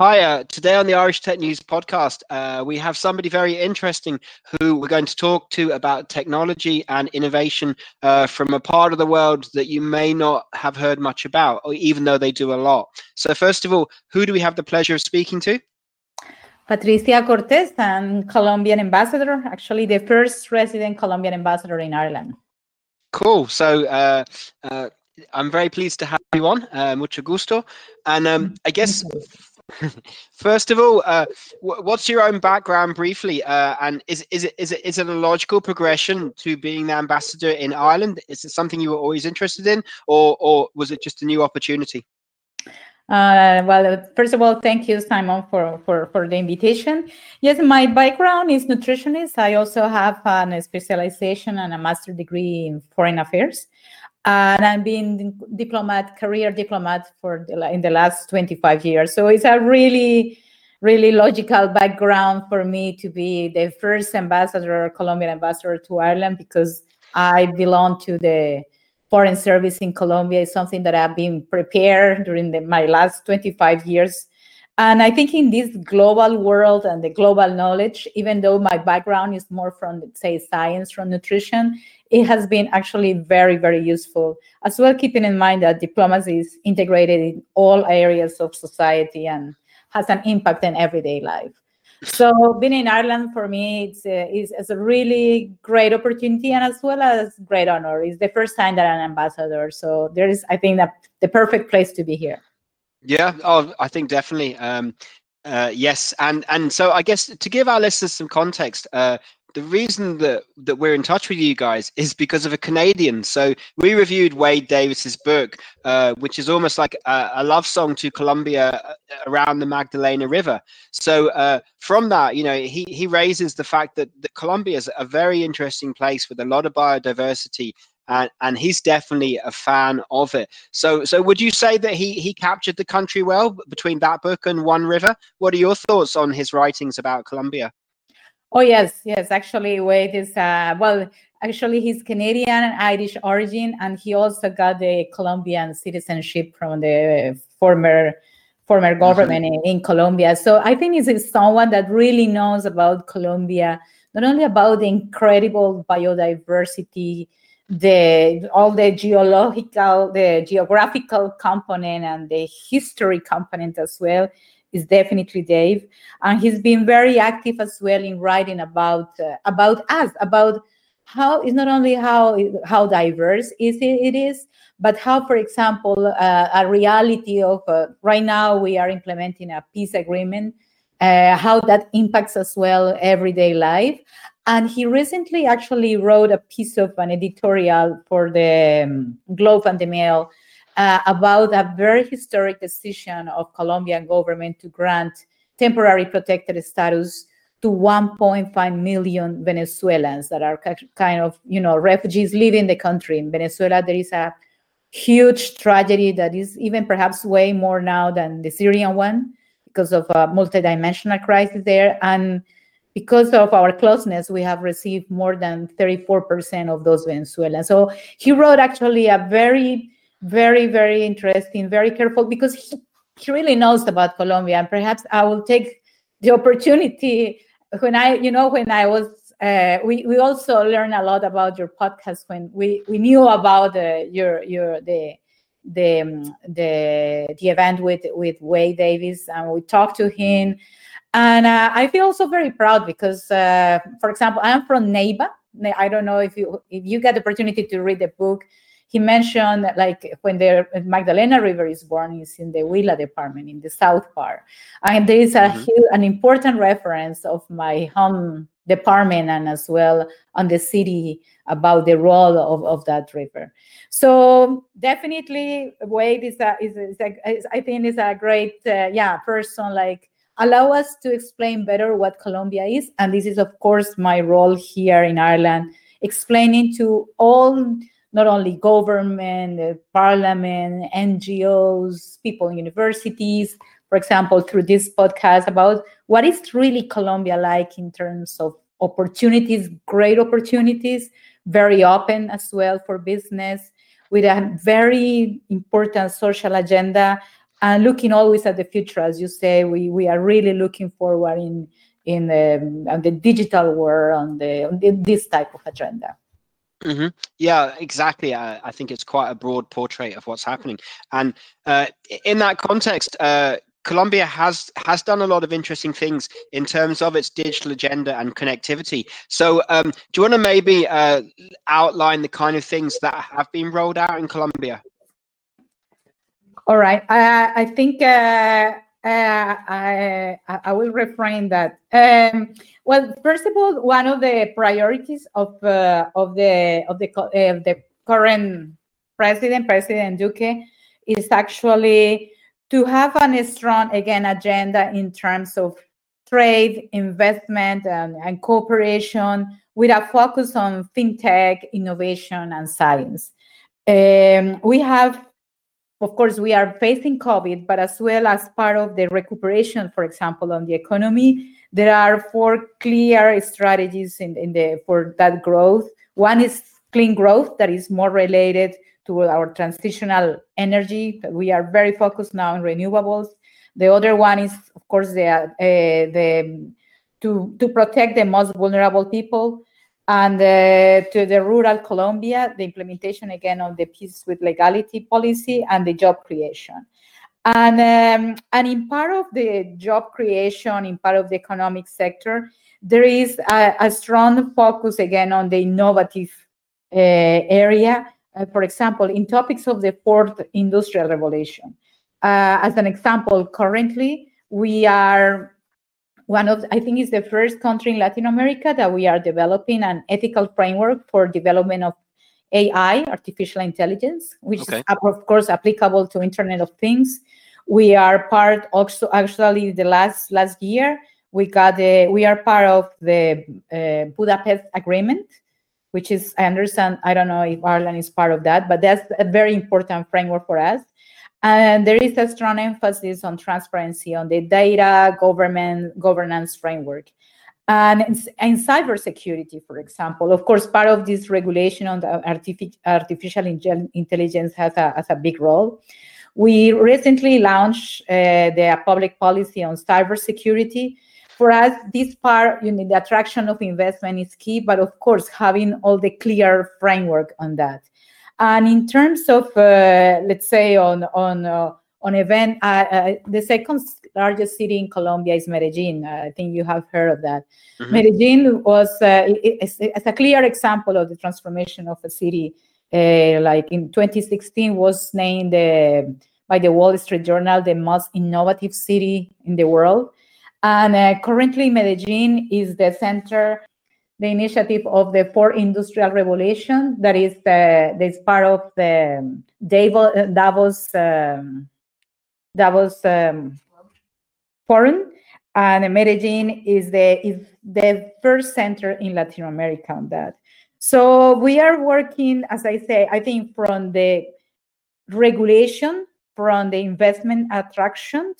Hi, uh, today on the Irish Tech News podcast, uh, we have somebody very interesting who we're going to talk to about technology and innovation uh, from a part of the world that you may not have heard much about, or even though they do a lot. So, first of all, who do we have the pleasure of speaking to? Patricia Cortés, and Colombian ambassador, actually the first resident Colombian ambassador in Ireland. Cool. So, uh, uh, I'm very pleased to have you on. Uh, mucho gusto. And um, I guess First of all, uh, what's your own background briefly, uh, and is is it is it is it a logical progression to being the ambassador in Ireland? Is it something you were always interested in, or or was it just a new opportunity? Uh, well, first of all, thank you, Simon, for, for, for the invitation. Yes, my background is nutritionist. I also have a specialization and a master degree in foreign affairs Uh, and I've been diplomat, career diplomat for the, in the last 25 years. So it's a really, really logical background for me to be the first ambassador, Colombian ambassador to Ireland, because I belong to the foreign service in Colombia. It's something that I've been prepared during the, my last 25 years. And I think in this global world and the global knowledge, even though my background is more from, say, science, from nutrition, it has been actually very, very useful. As well, keeping in mind that diplomacy is integrated in all areas of society and has an impact in everyday life. So being in Ireland for me it's a, is, is a really great opportunity and as well as great honor. It's the first time that I'm an ambassador. So there is, I think, that the perfect place to be here. Yeah, oh, I think definitely. Um, uh, yes, and and so I guess to give our listeners some context, uh, the reason that that we're in touch with you guys is because of a Canadian. So we reviewed Wade Davis's book, uh, which is almost like a, a, love song to Colombia uh, around the Magdalena River. So uh, from that, you know, he he raises the fact that, that Colombia is a very interesting place with a lot of biodiversity. And, and he's definitely a fan of it. So, so would you say that he he captured the country well between that book and One River? What are your thoughts on his writings about Colombia? Oh yes, yes. Actually, Wade is uh, well. Actually, he's Canadian and Irish origin, and he also got the Colombian citizenship from the former former mm-hmm. government mm-hmm. in, in, Colombia. So I think he's someone that really knows about Colombia, not only about the incredible biodiversity, the all the geological, the geographical component, and the history component as well is definitely Dave, and he's been very active as well in writing about uh, about us, about how it's not only how how diverse is it, it is, but how, for example, uh, a reality of uh, right now we are implementing a peace agreement, uh, how that impacts as well everyday life. And he recently actually wrote a piece of an editorial for the um, Globe and the Mail uh, about a very historic decision of Colombian government to grant temporary protected status to 1.5 million Venezuelans that are kind of, you know, refugees living the country. In Venezuela, there is a huge tragedy that is even perhaps way more now than the Syrian one because of a multidimensional crisis there. And because of our closeness, we have received more than 34% of those Venezuelans. So he wrote actually a very very, very interesting, very careful because he, he really knows about Colombia. And perhaps I will take the opportunity when I, you know, when I was, uh, we, we also learned a lot about your podcast when we, we knew about uh, your, your, the, the, um, the, the event with, with Wade Davis and we talked to him. And uh, I feel also very proud because, uh, for example, I'm from Neiva. I don't know if you if you get the opportunity to read the book he mentioned that like when the Magdalena River is born is in the Huila department in the south part. And there is a mm-hmm. huge, an important reference of my home department and as well on the city about the role of, of that river. So definitely Wade is a, is, is a is, I think is a great, uh, yeah, person like allow us to explain better what Colombia is. And this is, of course, my role here in Ireland, explaining to all, not only government, parliament, NGOs, people in universities, for example, through this podcast about what is really Colombia like in terms of opportunities, great opportunities, very open as well for business, with a very important social agenda and looking always at the future. As you say we we are really looking forward in in the, on the digital world on the on the, this type of agenda Mm-hmm. Yeah, exactly. I, I, think it's quite a broad portrait of what's happening, and uh, in that context, uh, Colombia has has done a lot of interesting things in terms of its digital agenda and connectivity. So, um, do you want to maybe uh, outline the kind of things that have been rolled out in Colombia? All right. Uh, I think I, I will refrain that. Um, well, first of all, one of the priorities of uh, of the of the uh, the current president, President Duque, is actually to have a strong again agenda in terms of trade, investment, and, and cooperation with a focus on fintech, innovation, and science. Um, we have of course, we are facing COVID, but as well as part of the recuperation, for example, on the economy, there are four clear strategies in, in the for that growth. One is clean growth that is more related to our transitional energy. We are very focused now on renewables. The other one is, of course, the uh, the to to protect the most vulnerable people and uh, to the rural Colombia, the implementation again of the peace with legality policy and the job creation. And, um, and in part of the job creation, in part of the economic sector, there is a, a strong focus again on the innovative uh, area. Uh, for example, in topics of the fourth industrial revolution. Uh, as an example, currently we are one of i think is the first country in latin america that we are developing an ethical framework for development of ai artificial intelligence which okay. is of course applicable to internet of things we are part also actually the last last year we got the we are part of the uh, budapest agreement which is i understand i don't know if ireland is part of that but that's a very important framework for us and there is a strong emphasis on transparency on the data government governance framework. And in, cybersecurity, for example, of course, part of this regulation on the artific- artificial intelligence has a, has a big role. We recently launched uh, the public policy on cybersecurity. For us, this part, you know, the attraction of investment is key, but of course, having all the clear framework on that. And in terms of, uh, let's say, on on uh, on event, uh, uh the second largest city in Colombia is Medellin. Uh, I think you have heard of that. Mm-hmm. Medellin was uh, it's, it's, a clear example of the transformation of a city. like in 2016, was named by the Wall Street Journal the most innovative city in the world. And currently, Medellin is the center the initiative of the fourth industrial revolution that is uh, that is part of the Davos Davos, um, Davos um, forum and Medellin is the is the first center in Latin America on that. So we are working, as I say, I think from the regulation, from the investment attraction,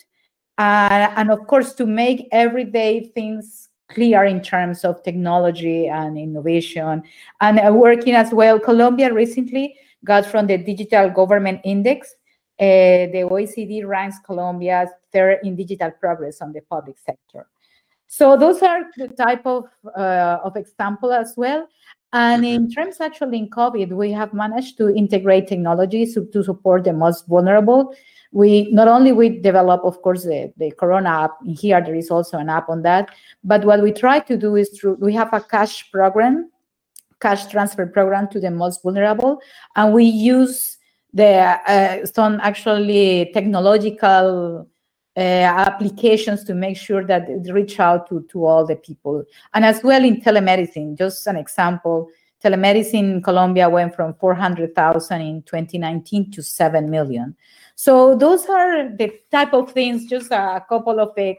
uh, and of course to make everyday things clear in terms of technology and innovation. And uh, working as well, Colombia recently got from the Digital Government Index. Uh, the OECD ranks Colombia third in digital progress on the public sector. So those are the type of uh, of example as well. And in mm-hmm. terms actually in COVID, we have managed to integrate technologies to, to support the most vulnerable we not only we develop of course the, the corona app here there is also an app on that but what we try to do is through we have a cash program cash transfer program to the most vulnerable and we use the uh, some actually technological uh, applications to make sure that it reach out to, to all the people. And as well in telemedicine just an example telemedicine in colombia went from 400000 in 2019 to 7 million So those are the type of things, just a couple of uh,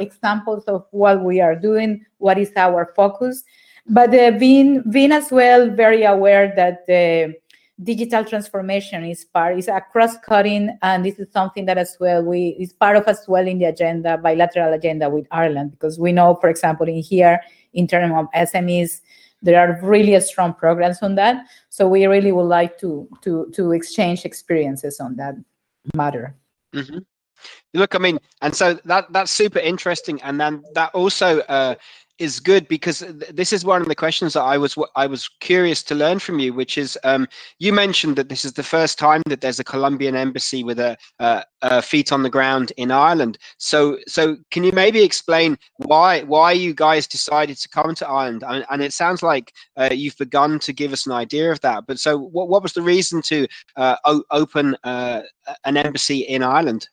examples of what we are doing, what is our focus. But uh, being, being as well very aware that the digital transformation is part is a cross-cutting and this is something that as well we is part of as well in the agenda bilateral agenda with ireland. Because we know for example in here in terms of smes there are really strong programs on that. So we really would like to to to exchange experiences on that matter mm-hmm. look i mean and so that that's super interesting and then that also uh is good because this is one of the questions that I was I was curious to learn from you, which is um, you mentioned that this is the first time that there's a Colombian embassy with a, a, a, feet on the ground in Ireland. So so can you maybe explain why why you guys decided to come to Ireland? And, and it sounds like uh, you've begun to give us an idea of that. But so what what was the reason to uh, o- open uh, an embassy in Ireland?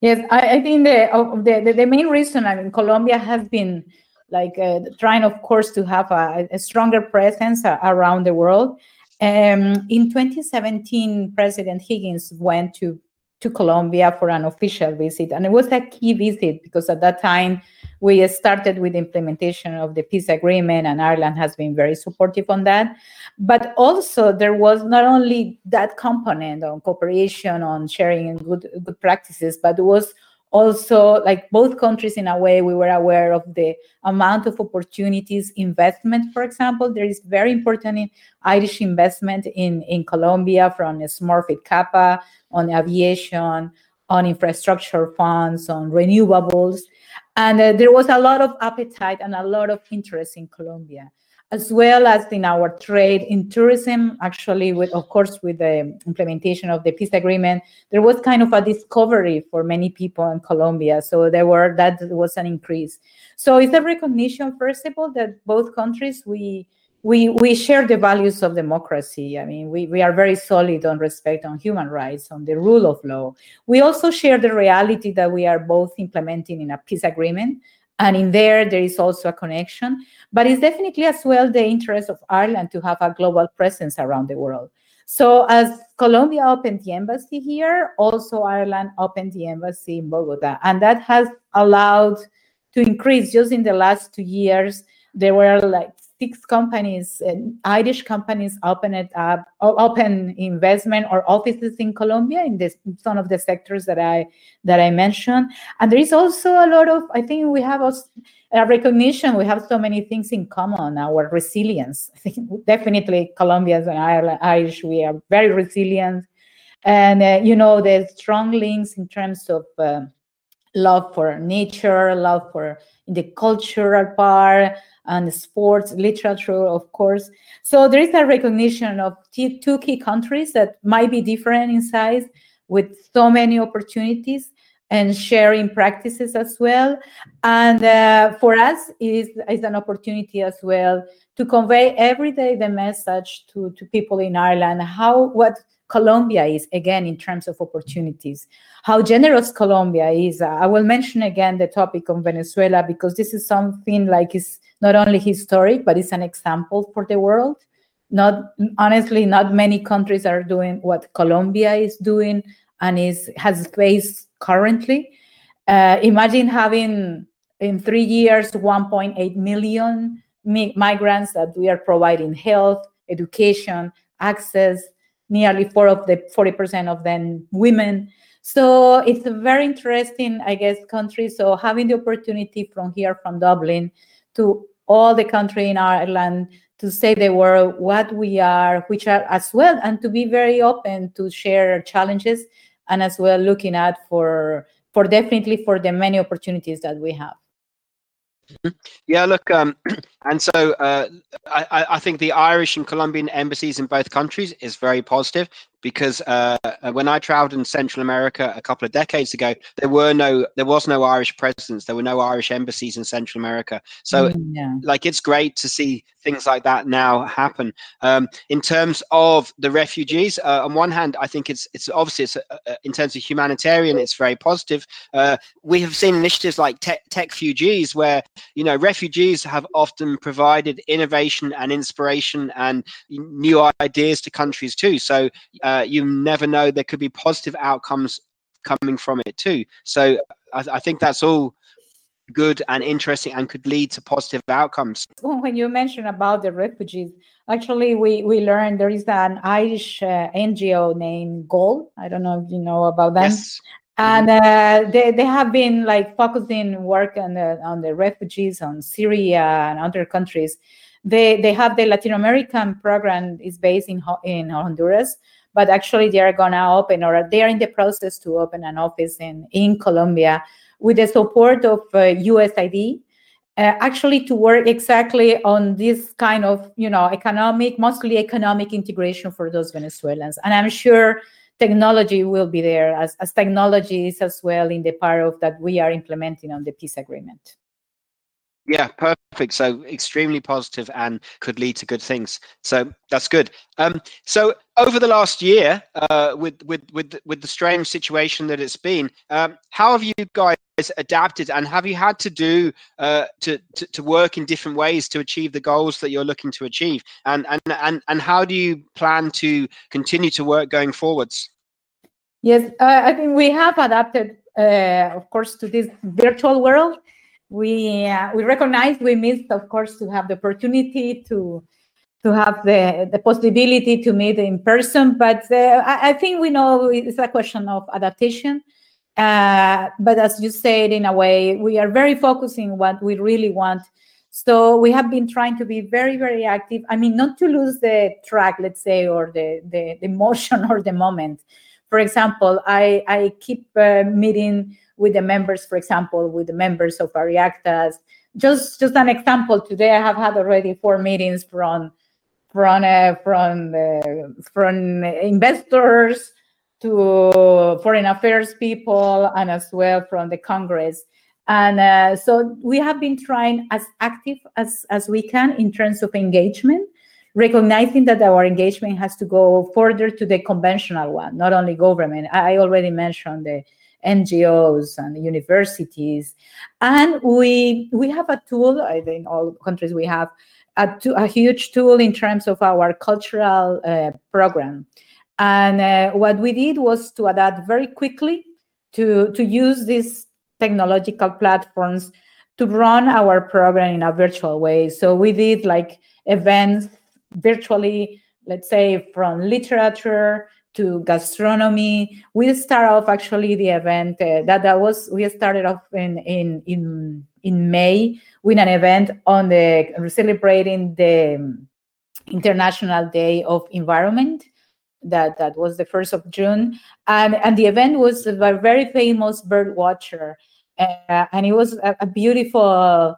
Yes, I, I think the, the the main reason I mean Colombia has been like uh, trying, of course, to have a, a stronger presence around the world. Um, in 2017, President Higgins went to to Colombia for an official visit, and it was a key visit because at that time we started with implementation of the peace agreement, and Ireland has been very supportive on that. But also, there was not only that component on cooperation, on sharing good good practices, but it was also like both countries in a way we were aware of the amount of opportunities investment for example. There is very important irish investment in in colombia from smurfit kappa on aviation on infrastructure funds on renewables. And uh, there was a lot of appetite and a lot of interest in colombia as well as in our trade in tourism actually with of course with the implementation of the peace agreement there was kind of a discovery for many people in colombia. So there were that was an increase. So it's a recognition first of all that both countries we we we share the values of democracy. I mean we, we are very solid on respect on human rights on the rule of law. We also share the reality that we are both implementing in a peace agreement and in there there is also a connection. But it's definitely as well the interest of ireland to have a global presence around the world. So as colombia opened the embassy here also ireland opened the embassy in bogota. And that has allowed to increase. Just in the last two years there were like six companies, uh, Irish companies, opened up, open investment or offices in Colombia in this some of the sectors that I that I mentioned. And there is also a lot of, I think we have a, a recognition. We have so many things in common. Our resilience. I think definitely Colombians and Irish, we are very resilient, and uh, you know the strong links in terms of. Uh, love for nature, love for the cultural part, and sports, literature, of course. So there is a recognition of two key countries that might be different in size with so many opportunities and sharing practices as well. And uh, for us, it is, is an opportunity as well to convey every day the message to, to people in Ireland, how what Colombia is, again, in terms of opportunities, how generous Colombia is. I will mention again the topic of Venezuela because this is something like is not only historic, but it's an example for the world. Not honestly, not many countries are doing what Colombia is doing and is has faced currently. Uh, imagine having in three years 1.8 million mi- migrants that we are providing health, education, access. Nearly four of the 40% of them women. So it's a very interesting, I guess, country. So having the opportunity from here, from Dublin, to all the country in Ireland to say the world what we are, which are as well, and to be very open to share challenges and as well looking at for for definitely for the many opportunities that we have. Mm-hmm. Yeah, look, um, and so uh, I, I think the Irish and Colombian embassies in both countries is very positive because uh, uh, when I traveled in Central America a couple of decades ago, there were no, there was no Irish presence. There were no Irish embassies in Central America. So, mm, yeah. like, it's great to see things like that now happen. Um, in terms of the refugees, uh, on one hand, I think it's it's obviously it's, uh, uh in terms of humanitarian, it's very positive. Uh, we have seen initiatives like Tech, Techfugees, where you know refugees have often provided innovation and inspiration and new ideas to countries too. So uh, you never know there could be positive outcomes coming from it too so I, I think that's all good and interesting and could lead to positive outcomes. When you mentioned about the refugees, actually, we, we learned there is an Irish uh, NGO named GOAL. I don't know if you know about them. Yes. And uh, they, they have been like focusing work on the on the refugees on Syria and other countries. They they have the Latin American program is based in in Honduras, but actually they are gonna open or they are in the process to open an office in in Colombia with the support of uh, USAID, uh, actually to work exactly on this kind of, you know, economic, mostly economic integration for those Venezuelans. And I'm sure technology will be there as, as technology is as well in the part of that we are implementing on the peace agreement. Yeah, perfect. So extremely positive and could lead to good things. So that's good. Um, so over the last year, uh, with with with with the strange situation that it's been, um, how have you guys adapted, and have you had to do uh, to, to to work in different ways to achieve the goals that you're looking to achieve, and and and and how do you plan to continue to work going forwards? Yes, uh, I think we have adapted, uh, of course, to this virtual world we uh, we recognize we missed, of course, to have the opportunity to to have the the possibility to meet in person. But uh, I, I, think we know it's a question of adaptation. Uh, but as you said, in a way, we are very focusing what we really want. So we have been trying to be very, very active. I mean, not to lose the track, let's say, or the the, the emotion or the moment. For example, I I keep uh, meeting with the members, for example, with the members of Oireachtas. Just just an example. Today, I have had already four meetings from from uh, from uh, from investors to foreign affairs people, and as well from the Congress. And uh, so we have been trying as active as as we can in terms of engagement recognizing that our engagement has to go further to the conventional one, not only government. I already mentioned the NGOs and universities. And we we have a tool, in all countries we have a, a huge tool in terms of our cultural uh, program. And uh, what we did was to adapt very quickly to, to use these technological platforms to run our program in a virtual way. So we did like events virtually, let's say from literature to gastronomy. We start off actually the event uh, that that was we started off in in in in May with an event on the celebrating the International Day of Environment. That that was the first of June, and and the event was a very famous bird watcher, uh, and it was a, a beautiful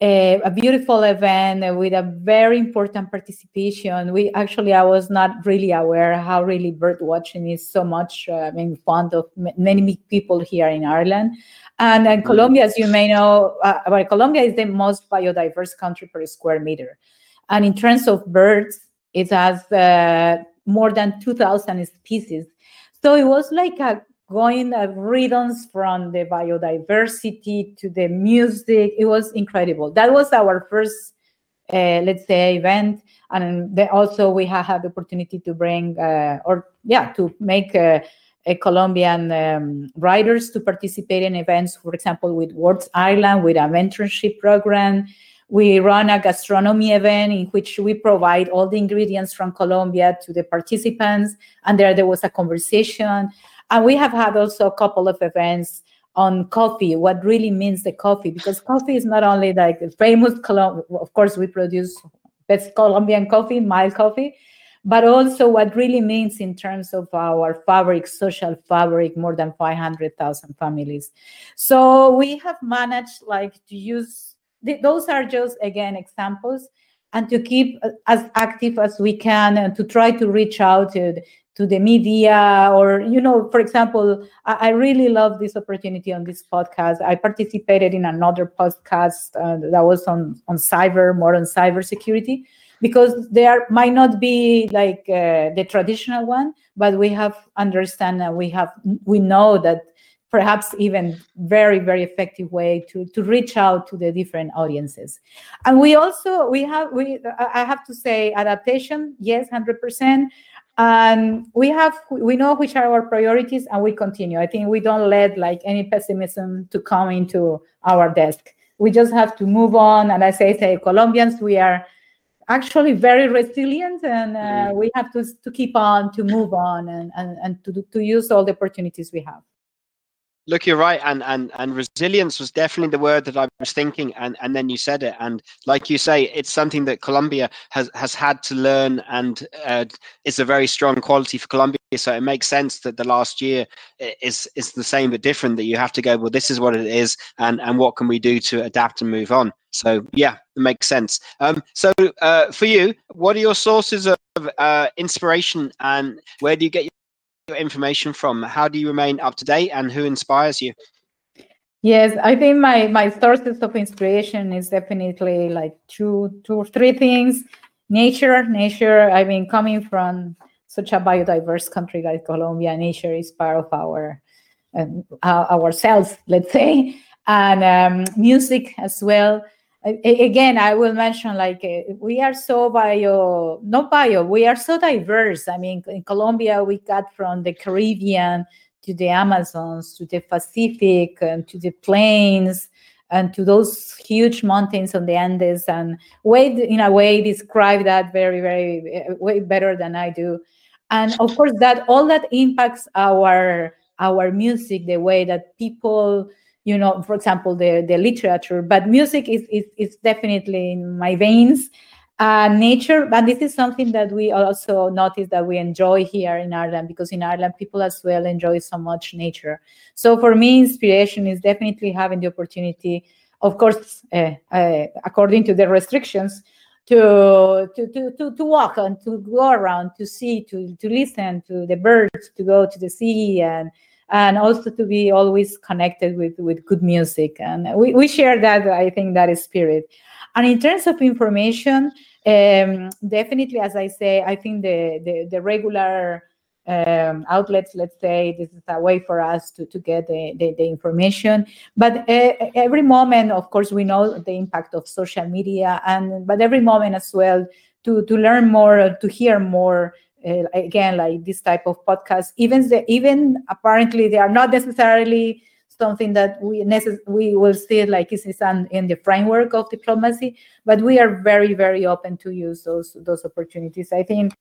a, a, beautiful event with a very important participation. We actually, I was not really aware how really bird watching is so much, uh, I mean, fond of many people here in Ireland. And, and Colombia, as you may know, uh, well, Colombia is the most biodiverse country per square meter. And in terms of birds, it has uh, more than 2,000 species. So it was like a going uh, rhythms from the biodiversity to the music. It was incredible. That was our first, uh, let's say, event. And also we have had the opportunity to bring, uh, or yeah, to make uh, a Colombian um, writers to participate in events, for example, with Words Ireland, with a mentorship program. We run a gastronomy event in which we provide all the ingredients from Colombia to the participants. And there, there was a conversation. And we have had also a couple of events on coffee, what really means the coffee, because coffee is not only like famous, of course, we produce best Colombian coffee, mild coffee, but also what really means in terms of our fabric, social fabric, more than 500,000 families. So we have managed like to use, those are just, again, examples and to keep uh, as active as we can and to try to reach out to to the media or you know for example I, I, really love this opportunity on this podcast. I participated in another podcast uh, that was on on cyber more on cyber security because there might not be like uh, the traditional one but we have understand and we have we know that perhaps even very very effective way to to reach out to the different audiences. And we also we have we i have to say adaptation yes 100% and we have we know which are our priorities and we continue. I think we don't let like any pessimism to come into our desk. We just have to move on. And i say say colombians we are actually very resilient and uh, mm. we have to, to keep on to move on and, and, and to, to use all the opportunities we have look you're right and and and resilience was definitely the word that i was thinking and and then you said it and like you say it's something that colombia has has had to learn and uh, it's a very strong quality for colombia so it makes sense that the last year is is the same but different that you have to go well this is what it is and and what can we do to adapt and move on? So yeah it makes sense. Um so uh, for you what are your sources of uh, inspiration and where do you get your information from? How do you remain up to date and who inspires you? Yes, I think my my sources of inspiration is definitely like two two or three things. Nature, nature. I mean, coming from such a biodiverse country like Colombia, nature is part of our uh, ourselves, let's say, and um, music as well again i will mention like uh, we are so bio not bio we are so diverse. I mean in colombia we got from the caribbean to the amazons to the pacific and to the plains and to those huge mountains on the andes and Wade in a way describe that very very uh, way better than i do. And of course that all that impacts our our music the way that people you know, for example, the, the literature, but music is, is, is definitely in my veins. Uh, nature, but this is something that we also notice that we enjoy here in Ireland because in Ireland people as well enjoy so much nature. So for me, inspiration is definitely having the opportunity, of course, uh, uh, according to the restrictions, to, to, to, to, to walk and to go around, to see, to, to listen to the birds, to go to the sea and and also to be always connected with with good music. And we, we share that i think that is spirit. And in terms of information um, definitely as i say i think the the, the regular um, outlets let's say this is a way for us to, to get the, the, the information. But uh, every moment of course we know the impact of social media. And but every moment as well to to learn more to hear more uh, again like this type of podcast even the, even apparently they are not necessarily something that we necess- we will see like is in the framework of diplomacy but we are very very open to use those those opportunities i think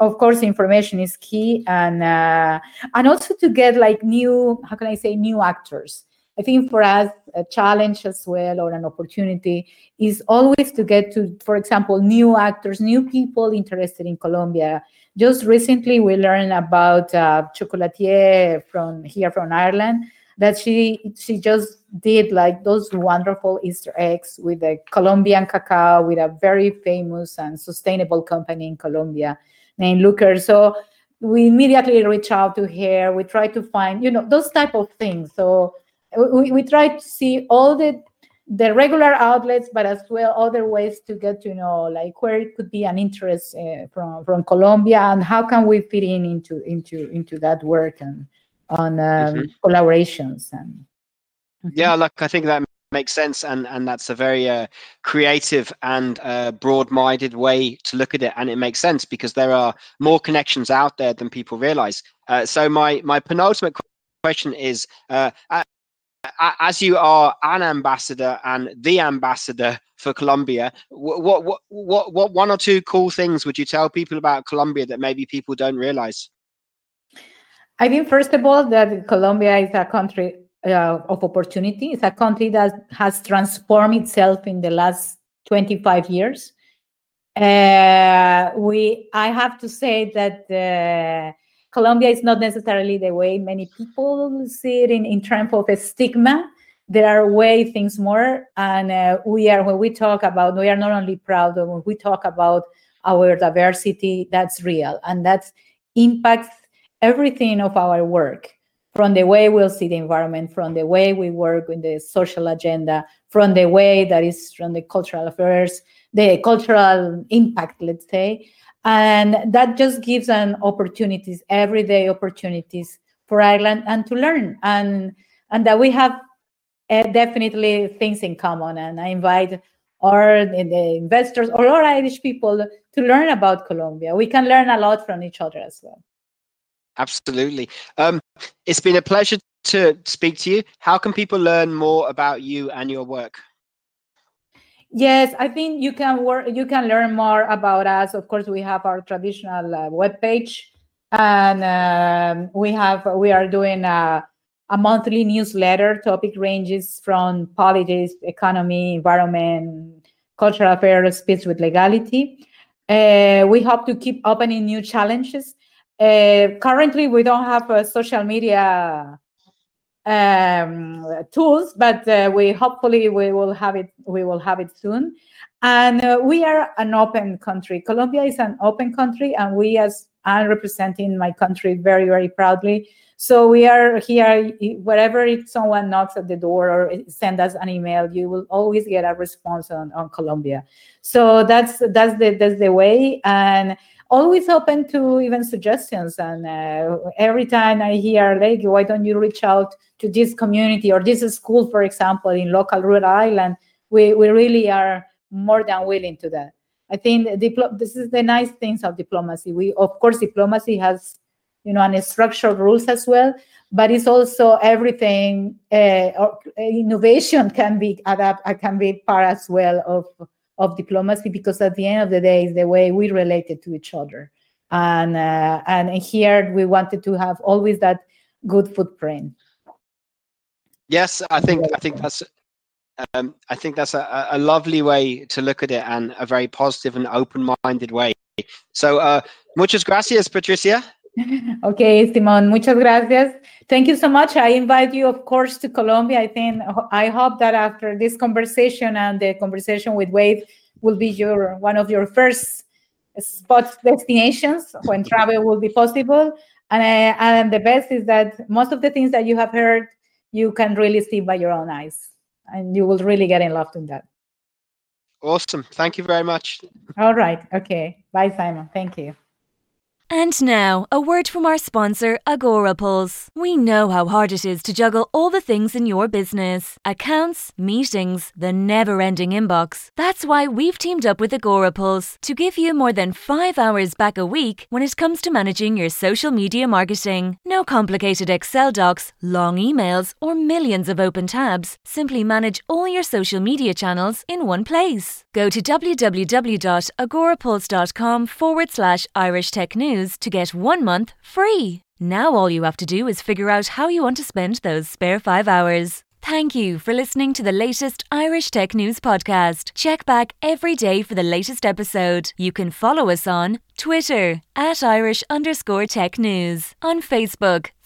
of course information is key and uh, and also to get like new how can i say new actors I think for us, a challenge as well or an opportunity is always to get to, for example, new actors, new people interested in Colombia. Just recently, we learned about uh, Chocolatier from here from Ireland that she she just did like those wonderful Easter eggs with the Colombian cacao with a very famous and sustainable company in Colombia named Luker. So we immediately reach out to her. We try to find, you know, those type of things. So we, we try to see all the the regular outlets, but as well other ways to get to know like where it could be an interest uh, from from Colombia and how can we fit in into into into that work and on um, mm-hmm. collaborations and yeah, look, I think that makes sense and and that's a very uh, creative and uh, broad-minded way to look at it and it makes sense because there are more connections out there than people realize uh, so my my penultimate question is uh, as you are an ambassador and the ambassador for Colombia, what, what what what one or two cool things would you tell people about Colombia that maybe people don't realize? I think first of all that Colombia is a country uh, of opportunity. It's a country that has transformed itself in the last 25 years. Uh, we, I have to say that uh, Colombia is not necessarily the way many people see it in, in terms of a stigma. There are way things more, and uh, we are when we talk about we are not only proud, but when we talk about our diversity, that's real, and that impacts everything of our work from the way we'll see the environment, from the way we work in the social agenda, from the way that is from the cultural affairs, the cultural impact, let's say and that just gives an opportunities everyday opportunities for ireland and to learn and and that we have uh, definitely things in common and i invite or the investors or all Irish people to learn about Colombia. We can learn a lot from each other as well. Absolutely. Um, it's been a pleasure to speak to you. How can people learn more about you and your work? Yes, I think you can work. You can learn more about us. Of course, we have our traditional uh, web page, and um, we have we are doing a, a monthly newsletter. Topic ranges from politics, economy, environment, cultural affairs, peace with legality. Uh, we hope to keep opening new challenges. Uh, currently, we don't have a social media um, tools, but uh, we hopefully we will have it. We will have it soon. And uh, we are an open country. Colombia is an open country, and we, as I'm representing my country, very very proudly. So we are here wherever someone knocks at the door or send us an email, you will always get a response on, on Colombia. So that's that's the that's the way. And always open to even suggestions. And uh, every time I hear, like, why don't you reach out to this community or this school, for example, in local rural Ireland, we, we really are more than willing to that. I think diplo- this is the nice things of diplomacy. We, of course, diplomacy has, you know, and structural rules as well, but it's also everything. Uh, innovation can be adapt, can be part as well of of diplomacy because at the end of the day is the way we related to each other. And uh, and here we wanted to have always that good footprint. Yes i think i think that's um, i think that's a, a lovely way to look at it and a very positive and open-minded way. So uh, muchas gracias patricia okay, Simon, muchas gracias. Thank you so much. I invite you, of course, to Colombia. I think I hope that after this conversation and the conversation with Wade will be your one of your first spot destinations when travel will be possible. And, uh, and the best is that most of the things that you have heard, you can really see by your own eyes, and you will really get in love with that. Awesome. Thank you very much. All right. Okay. Bye, Simon. Thank you. And now, a word from our sponsor, Agorapulse. We know how hard it is to juggle all the things in your business accounts, meetings, the never ending inbox. That's why we've teamed up with Agorapulse to give you more than five hours back a week when it comes to managing your social media marketing. No complicated Excel docs, long emails, or millions of open tabs. Simply manage all your social media channels in one place. Go to www.agorapulse.com forward slash Irish Tech News to get one month free. Now all you have to do is figure out how you want to spend those spare five hours. Thank you for listening to the latest Irish Tech News podcast. Check back every day for the latest episode. You can follow us on Twitter at Irish underscore tech news, on Facebook,